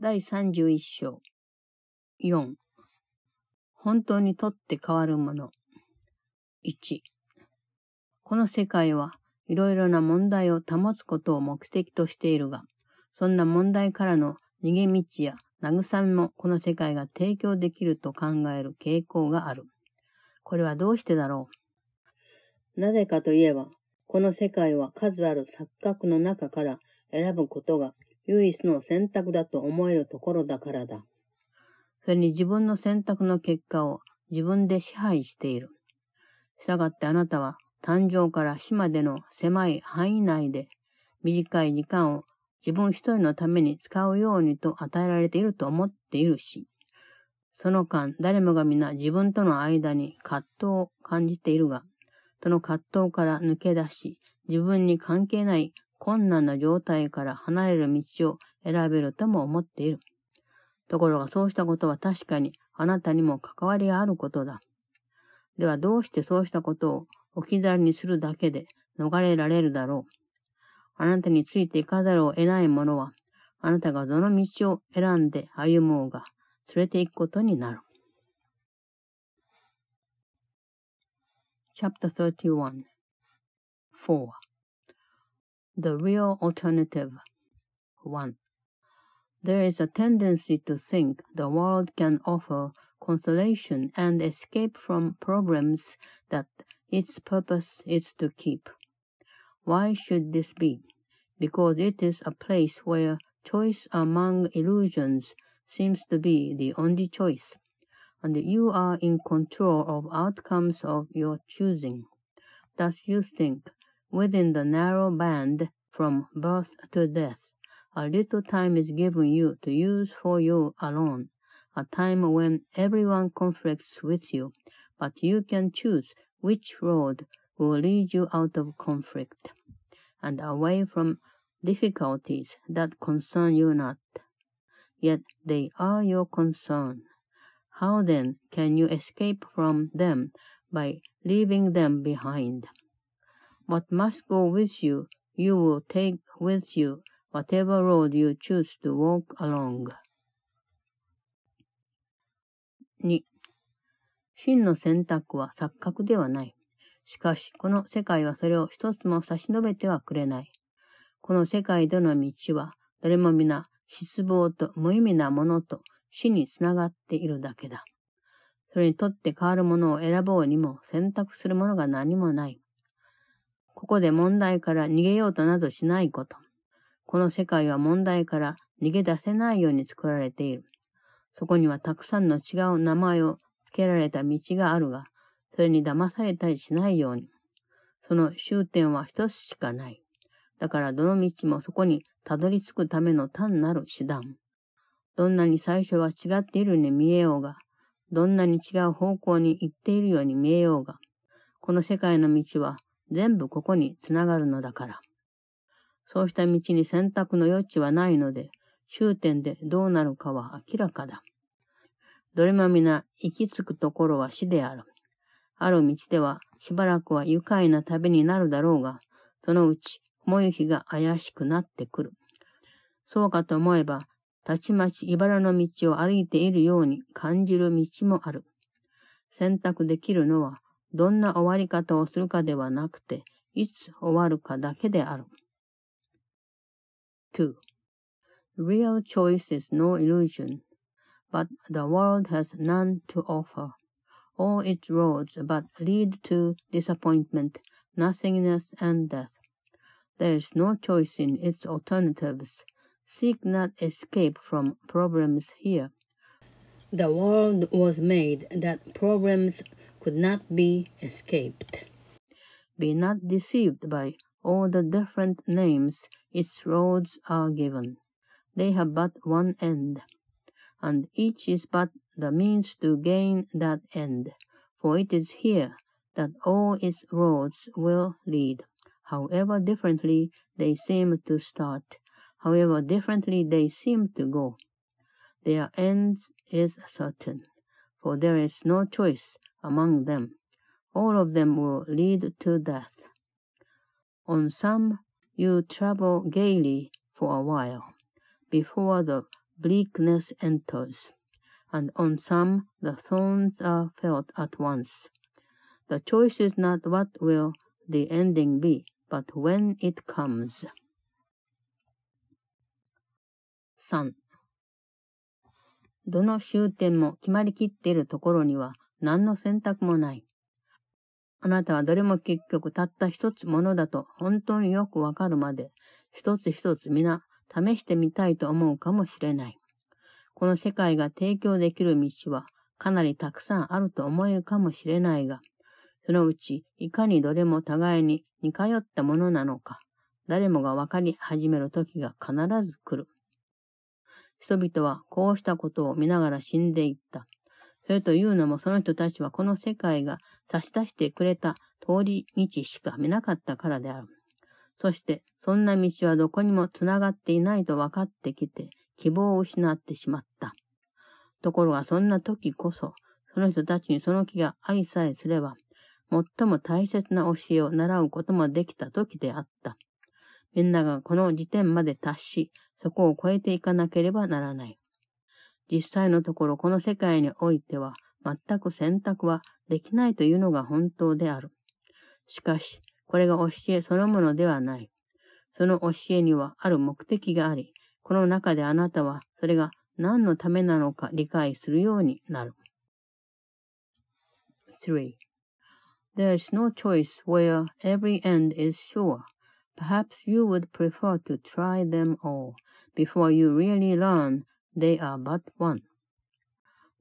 第31章4本当にとって変わるもの。1この世界はいろいろな問題を保つことを目的としているが、そんな問題からの逃げ道や慰めもこの世界が提供できると考える傾向がある。これはどうしてだろう？なぜかといえば、この世界は数ある錯覚の中から選ぶことが唯一の選択だと思えるところだからだ。それに自分の選択の結果を自分で支配している。したがってあなたは誕生から死までの狭い範囲内で短い時間を自分一人のために使うようにと与えられていると思っているし、その間誰もが皆自分との間に葛藤を感じているが、その葛藤から抜け出し、自分に関係ない困難な状態から離れる道を選べるとも思っている。ところがそうしたことは確かにあなたにも関わりがあることだ。ではどうしてそうしたことを置き去りにするだけで逃れられるだろう。あなたについていかざるを得ない者は、あなたがどの道を選んで歩もうが、連れて行くことになる。Chapter 31 4. The Real Alternative 1. There is a tendency to think the world can offer consolation and escape from problems that its purpose is to keep. Why should this be? Because it is a place where choice among illusions seems to be the only choice and you are in control of outcomes of your choosing. Thus you think, within the narrow band from birth to death, a little time is given you to use for you alone, a time when everyone conflicts with you, but you can choose which road will lead you out of conflict and away from difficulties that concern you not. Yet they are your concern. How then can you escape from them by leaving them behind? What must go with you, you will take with you whatever road you choose to walk along. 2. 真の選択は錯覚ではない。しかし、この世界はそれを一つも差し伸べてはくれない。この世界での道は、誰も皆失望と無意味なものと死につながっているだけだ。それにとって変わるものを選ぼうにも選択するものが何もない。ここで問題から逃げようとなどしないこと。この世界は問題から逃げ出せないように作られている。そこにはたくさんの違う名前を付けられた道があるが、それに騙されたりしないように。その終点は一つしかない。だからどの道もそこにたどり着くための単なる手段。どんなに最初は違っているように見えようが、どんなに違う方向に行っているように見えようが、この世界の道は全部ここにつながるのだから。そうした道に選択の余地はないので、終点でどうなるかは明らかだ。どれも皆行き着くところは死である。ある道ではしばらくは愉快な旅になるだろうが、そのうち雲行きが怪しくなってくる。そうかと思えば、たちまち茨の道を歩いているように感じる道もある。選択できるのは、どんな終わり方をするかではなくて、いつ終わるかだけである。2. Real choice is no illusion, but the world has none to offer. All its roads but lead to disappointment, nothingness, and death. There is no choice in its alternatives. Seek not escape from problems here. The world was made that problems could not be escaped. Be not deceived by all the different names its roads are given. They have but one end, and each is but the means to gain that end, for it is here that all its roads will lead, however differently they seem to start however differently they seem to go. Their end is certain, for there is no choice among them. All of them will lead to death. On some you travel gaily for a while, before the bleakness enters, and on some the thorns are felt at once. The choice is not what will the ending be, but when it comes. 3. どの終点も決まりきっているところには 何の選択もない。あなたはどれも結局たった一つものだと本当によくわかるまで、一つ一つ皆試してみたいと思うかもしれない。この世界が提供できる道はかなりたくさんあると思えるかもしれないが、そのうちいかにどれも互いに似通ったものなのか、誰もが分かり始める時が必ず来る。人々はこうしたことを見ながら死んでいった。それというのもその人たちはこの世界が差し出してくれた通り道しか見なかったからである。そして、そんな道はどこにもつながっていないと分かってきて、希望を失ってしまった。ところがそんな時こそ、その人たちにその気がありさえすれば、最も大切な教えを習うこともできた時であった。みんながこの時点まで達し、そこを超えていかなければならない。実際のところこの世界においては全く選択はできないというのが本当である。しかし、これが教えそのものではない。その教えにはある目的があり、この中であなたはそれが何のためなのか理解するようになる。3. There is no choice where every end is sure. Perhaps you would prefer to try them all before you really learn they are but one.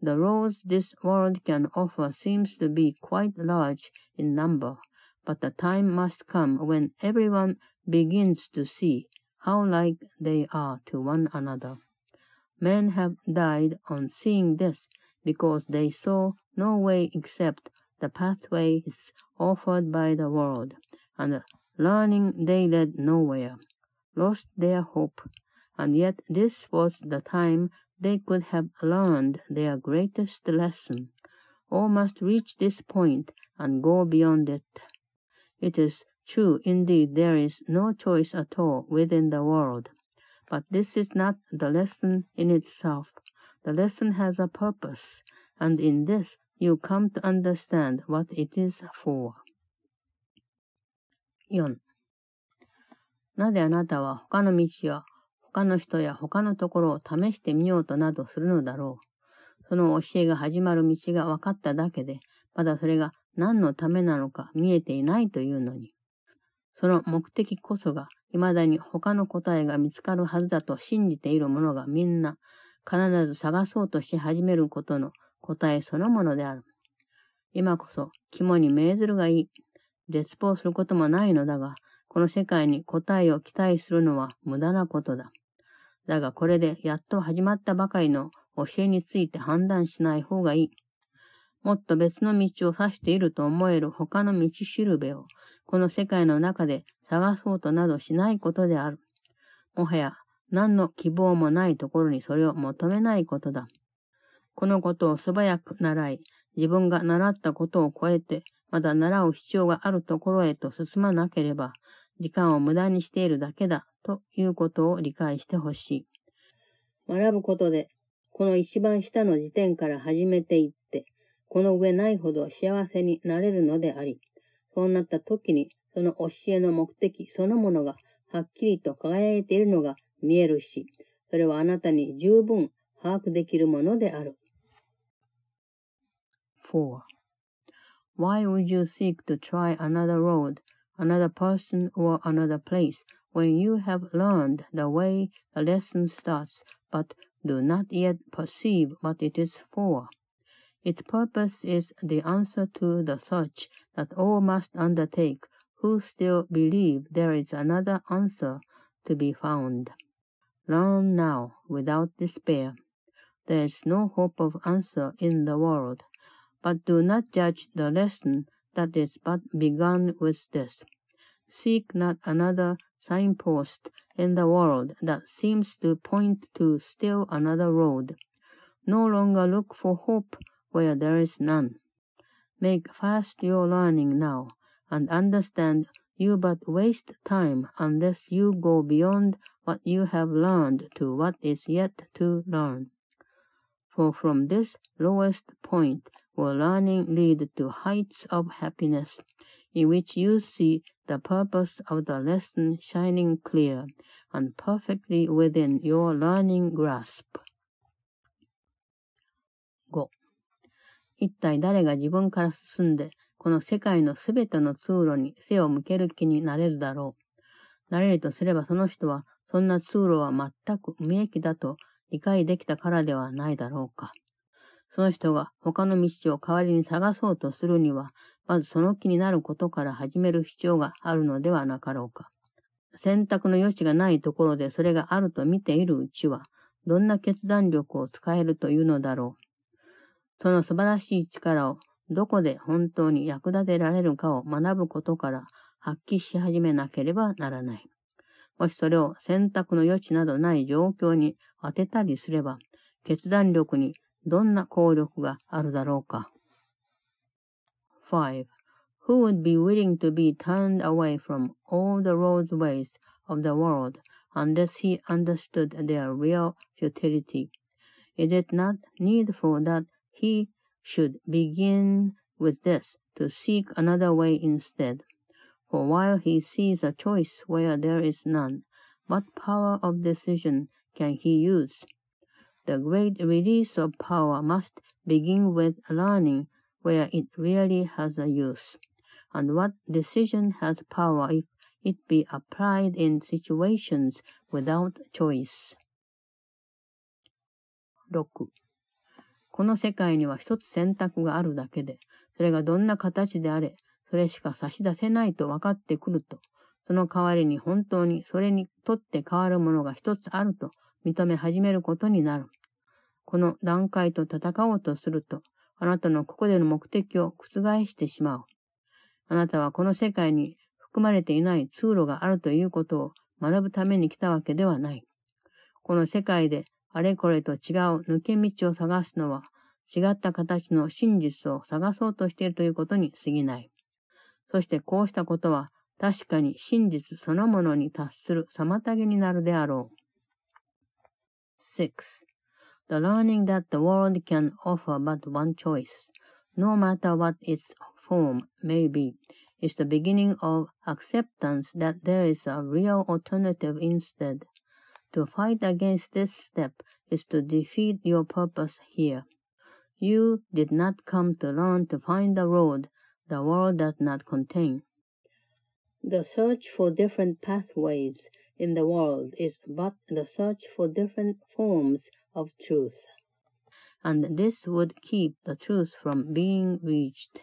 The roads this world can offer seems to be quite large in number, but the time must come when everyone begins to see how like they are to one another. Men have died on seeing this because they saw no way except the pathways offered by the world, and learning they led nowhere, lost their hope, and yet this was the time they could have learned their greatest lesson. All must reach this point and go beyond it. It is true indeed there is no choice at all within the world, but this is not the lesson in itself. The lesson has a purpose, and in this you come to understand what it is for. 4. なぜあなたは他の道や 他の人や他のところを試してみようとなどするのだろう。その教えが始まる道が分かっただけで、まだそれが何のためなのか見えていないというのに。その目的こそが、未だに他の答えが見つかるはずだと信じている者がみんな、必ず探そうとし始めることの答えそのものである。今こそ肝に銘ずるがいい。絶望することもないのだが、この世界に答えを期待するのは無駄なことだ。だがこれでやっと始まったばかりの教えについて判断しない方がいい。もっと別の道を指していると思える他の道しるべを、この世界の中で探そうとなどしないことである。もはや何の希望もないところにそれを求めないことだ。このことを素早く習い、自分が習ったことを超えて、まだ習う必要があるところへと進まなければ、時間を無駄にしているだけだということを理解してほしい。学ぶことで、この一番下の時点から始めていって、この上ないほど幸せになれるのであり、そうなった時に、その教えの目的そのものがはっきりと輝いているのが見えるし、それはあなたに十分把握できるものである。4. Why would you seek to try another road another person or another place when you have learned the way the lesson starts but do not yet perceive what it is for. Its purpose is the answer to the search that all must undertake who still believe there is another answer to be found. Learn now without despair. There is no hope of answer in the world, but do not judge the lesson that is but begun with this. Seek not another signpost in the world that seems to point to still another road. No longer look for hope where there is none. Make fast your learning now, and understand you but waste time unless you go beyond what you have learned to what is yet to learn. For from this lowest point will learning lead to heights of happiness, in which you see the purpose of the lesson shining clear and perfectly within your learning grasp. 5. 一体誰が自分から進んで、この世界のすべての通路に背を向ける気になれるだろう。なれるとすればその人は、そんな通路は全く無益だと理解できたからではないだろうか。その人が他の道を代わりに探そうとするには、まずその気になることから始める必要があるのではなかろうか。選択の余地がないところでそれがあると見ているうちは、どんな決断力を使えるというのだろう。その素晴らしい力をどこで本当に役立てられるかを学ぶことから発揮し始めなければならない。もしそれを選択の余地などない状況に当てたりすれば、決断力にどんな効力があるだろうか。5. Who would be willing to be turned away from all the roadways of the world unless he understood their real futility? Is it not needful that he should begin with this to seek another way instead? For while he sees a choice where there is none, what power of decision can he use? The great release of power must begin with learning where it really has a use, and what decision has power if it be applied in situations without choice. 6. この世界には一つ選択があるだけで、それがどんな形であれ、それしか差し出せないと分かってくると、その代わりに本当にそれにとって変わるものが一つあると認め始めることになる。この段階と戦おうとすると、あなたのここでの目的を覆してしまう。あなたはこの世界に含まれていない通路があるということを学ぶために来たわけではない。この世界であれこれと違う抜け道を探すのは、違った形の真実を探そうとしているということに過ぎない。そしてこうしたことは確かに真実そのものに達する妨げになるであろう。6. The learning that the world can offer but one choice, no matter what its form may be, is the beginning of acceptance that there is a real alternative instead. To fight against this step is to defeat your purpose here. You did not come to learn to find the road the world does not contain. The search for different pathways in the world is but the search for different forms of truth. And this would keep the truth from being reached.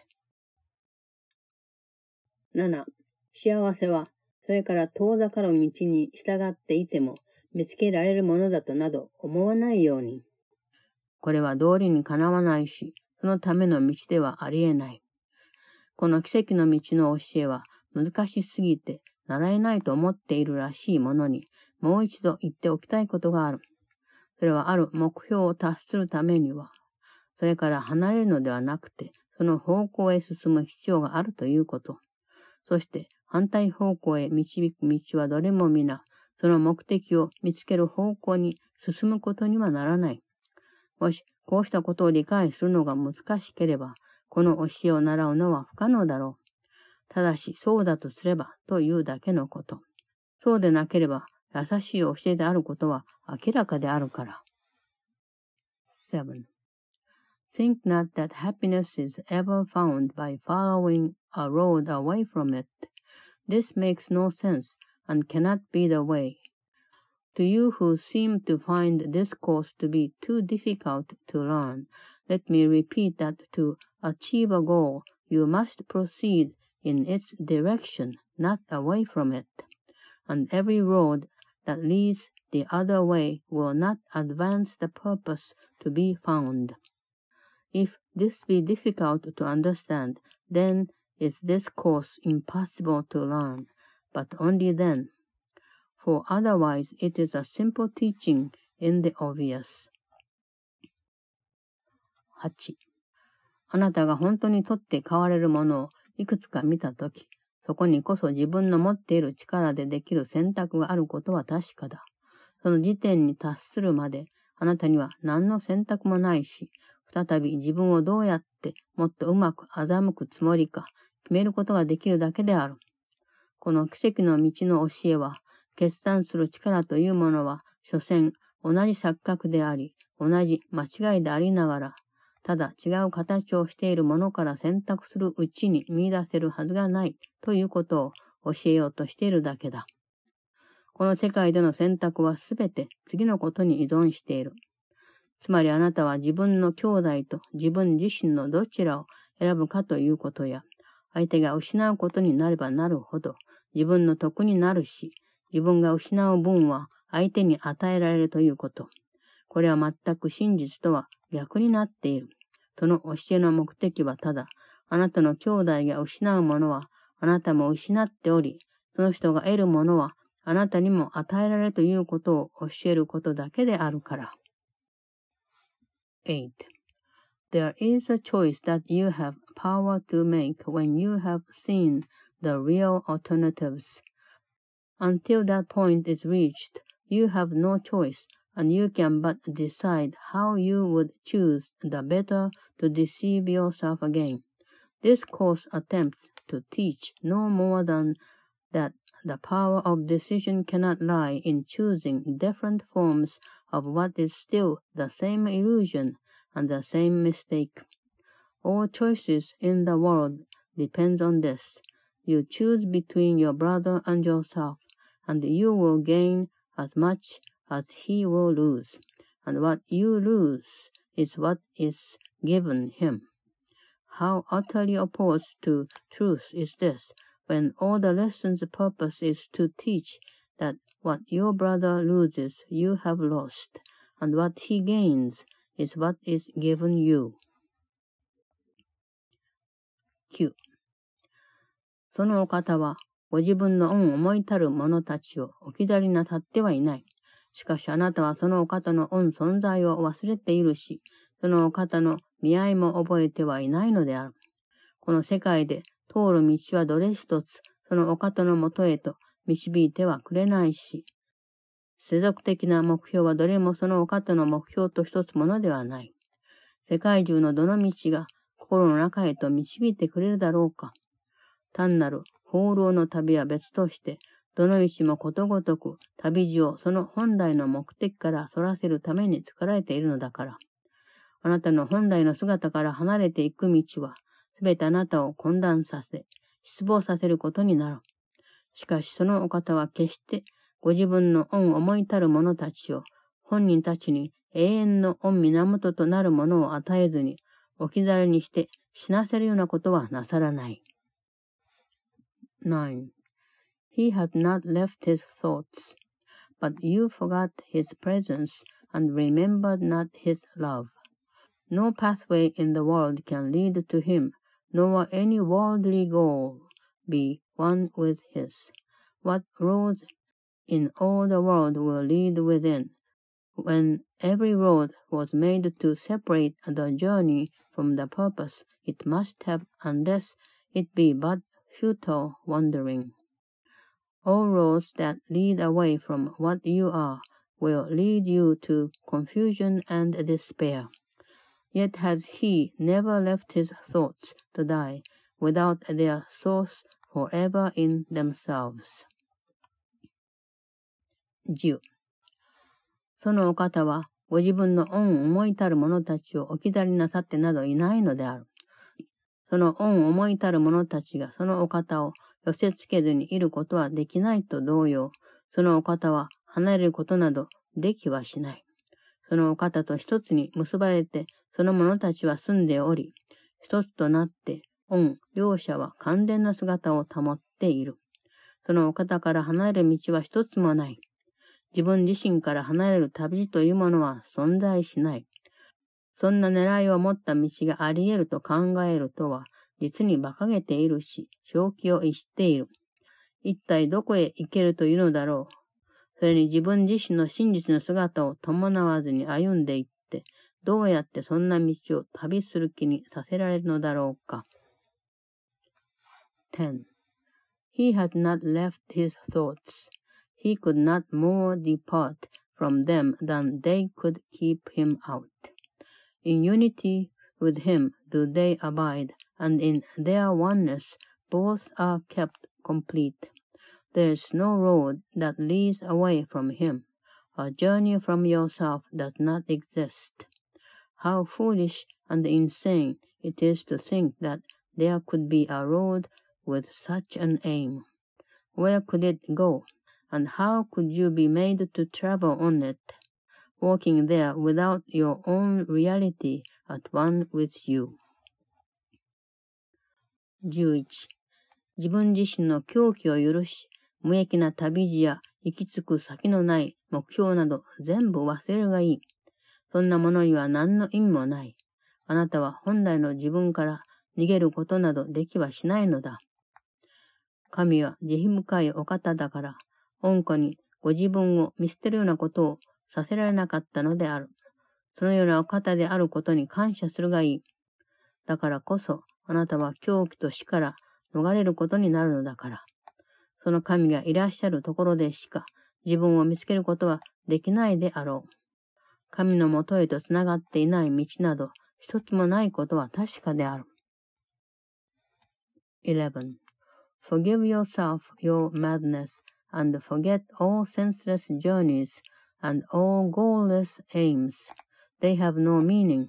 7. 幸せは、それから遠ざかる道に従っていても見つけられるものだとなど思わないように。これは道理にかなわないし、そのための道ではありえない。この奇跡の道の教えは難しすぎて習えないと思っているらしいものに、もう一度言っておきたいことがある。それはある目標を達するためには、それから離れるのではなくて、その方向へ進む必要があるということ。そして反対方向へ導く道はどれも皆、その目的を見つける方向に進むことにはならない。もし、こうしたことを理解するのが難しければ、この教えを習うのは不可能だろう。ただし、そうだとすればというだけのこと。そうでなければ、優しい教えであることは明らかであるから。7. Think not that happiness is ever found by following a road away from it. This makes no sense and cannot be the way. To you who seem to find this course to be too difficult to learn, let me repeat that to achieve a goal, you must proceed in its direction, not away from it. And every road that leads the other way will not advance the purpose to be found. If this be difficult to understand, then is this course impossible to learn, but only then. For otherwise it is a simple teaching in the obvious. 8. あなたが本当にとって変われるものをいくつか見たとき、 そこにこそ自分の持っている力でできる選択があることは確かだ。その時点に達するまで、あなたには何の選択もないし、再び自分をどうやってもっとうまく欺くつもりか決めることができるだけである。この奇跡の道の教えは、決断する力というものは、所詮同じ錯覚であり、同じ間違いでありながら、ただ違う形をしているものから選択するうちに見出せるはずがないということを教えようとしているだけだ。この世界での選択はすべて次のことに依存している。つまりあなたは自分の兄弟と自分自身のどちらを選ぶかということや、相手が失うことになればなるほど自分の得になるし、自分が失う分は相手に与えられるということ。これは全く真実とは逆になっている。その教えの目的はただ、あなたの兄弟が失うものはあなたも失っており、その人が得るものはあなたにも与えられるということを教えることだけであるから。8. There is a choice that you have power to make when you have seen the real alternatives. Until that point is reached, you have no choice, and you can but decide how you would choose the better to deceive yourself again. This course attempts to teach no more than that the power of decision cannot lie in choosing different forms of what is still the same illusion and the same mistake. All choices in the world depends on this. You choose between your brother and yourself, and you will gain as much as he will lose, and what you lose is what is given him. How utterly opposed to truth is this, when all the lesson's purpose is to teach that what your brother loses you have lost, and what he gains is what is given you. 9. そのお方は、ご自分の恩を思いたる者たちを置き去りなさってはいない。 しかしあなたはそのお方の恩存在を忘れているし、そのお方の見合いも覚えてはいないのである。この世界で通る道はどれ一つ、そのお方のもとへと導いてはくれないし、世俗的な目標はどれもそのお方の目標と一つものではない。世界中のどの道が心の中へと導いてくれるだろうか。単なる放浪の旅は別として、どの道もことごとく旅路をその本来の目的から逸らせるために作られているのだから。あなたの本来の姿から離れていく道は、すべてあなたを混乱させ、失望させることになる。しかしそのお方は決してご自分の恩思いたる者たちを本人たちに永遠の恩源となるものを与えずに置き去りにして死なせるようなことはなさらない。9. He had not left his thoughts, but you forgot his presence and remembered not his love. No pathway in the world can lead to him nor any worldly goal be one with his. What road in all the world will lead within, when every road was made to separate the journey from the purpose it must have unless it be but futile wandering. All roads that lead away from what you are will lead you to confusion and despair. Yet has he never left his thoughts to die without their source forever in themselves. 10. そのお方は、ご自分の恩を思いたる者たちを置き去りなさってなどいないのである。その恩を思いたる者たちがそのお方を 寄せつけずにいることはできないと同様、そのお方は離れることなどできはしない。そのお方と一つに結ばれてその者たちは住んでおり、一つとなって、恩、両者は完全な姿を保っている。そのお方から離れる道は一つもない。自分自身から離れる旅というものは存在しない。そんな狙いを持った道があり得ると考えるとは、実に馬鹿げているし、正気を逸している。一体どこへ行けるというのだろう。それに自分自身の真実の姿を伴わずに歩んでいって、どうやってそんな道を旅する気にさせられるのだろうか。10. He had not left his thoughts. He could not more depart from them than they could keep him out. In unity with him do they abide, and in their oneness both are kept complete. There is no road that leads away from him. A journey from yourself does not exist. How foolish and insane it is to think that there could be a road with such an aim. Where could it go, and how could you be made to travel on it, walking there without your own reality at one with you? 11. 自分自身の狂気を許し、無益な旅路や行き着く先のない目標など全部忘れるがいい。そんなものには何の意味もない。あなたは本来の自分から逃げることなどできはしないのだ。神は慈悲深いお方だから、恩子にご自分を見捨てるようなことをさせられなかったのである。そのようなお方であることに感謝するがいい。だからこそ、あなたは狂気と死から逃れることになるのだから。その神がいらっしゃるところでしか自分を見つけることはできないであろう。神のもとへとつながっていない道など一つもないことは確かである。11. Forgive yourself your madness and forget all senseless journeys and all goalless aims. They have no meaning.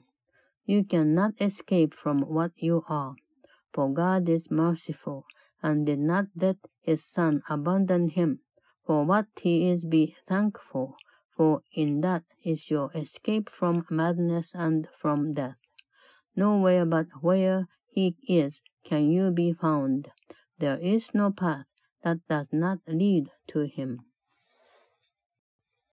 You cannot escape from what you are, for God is merciful and did not let his son abandon him. For what he is be thankful, for in that is your escape from madness and from death. Nowhere but where he is can you be found. There is no path that does not lead to him.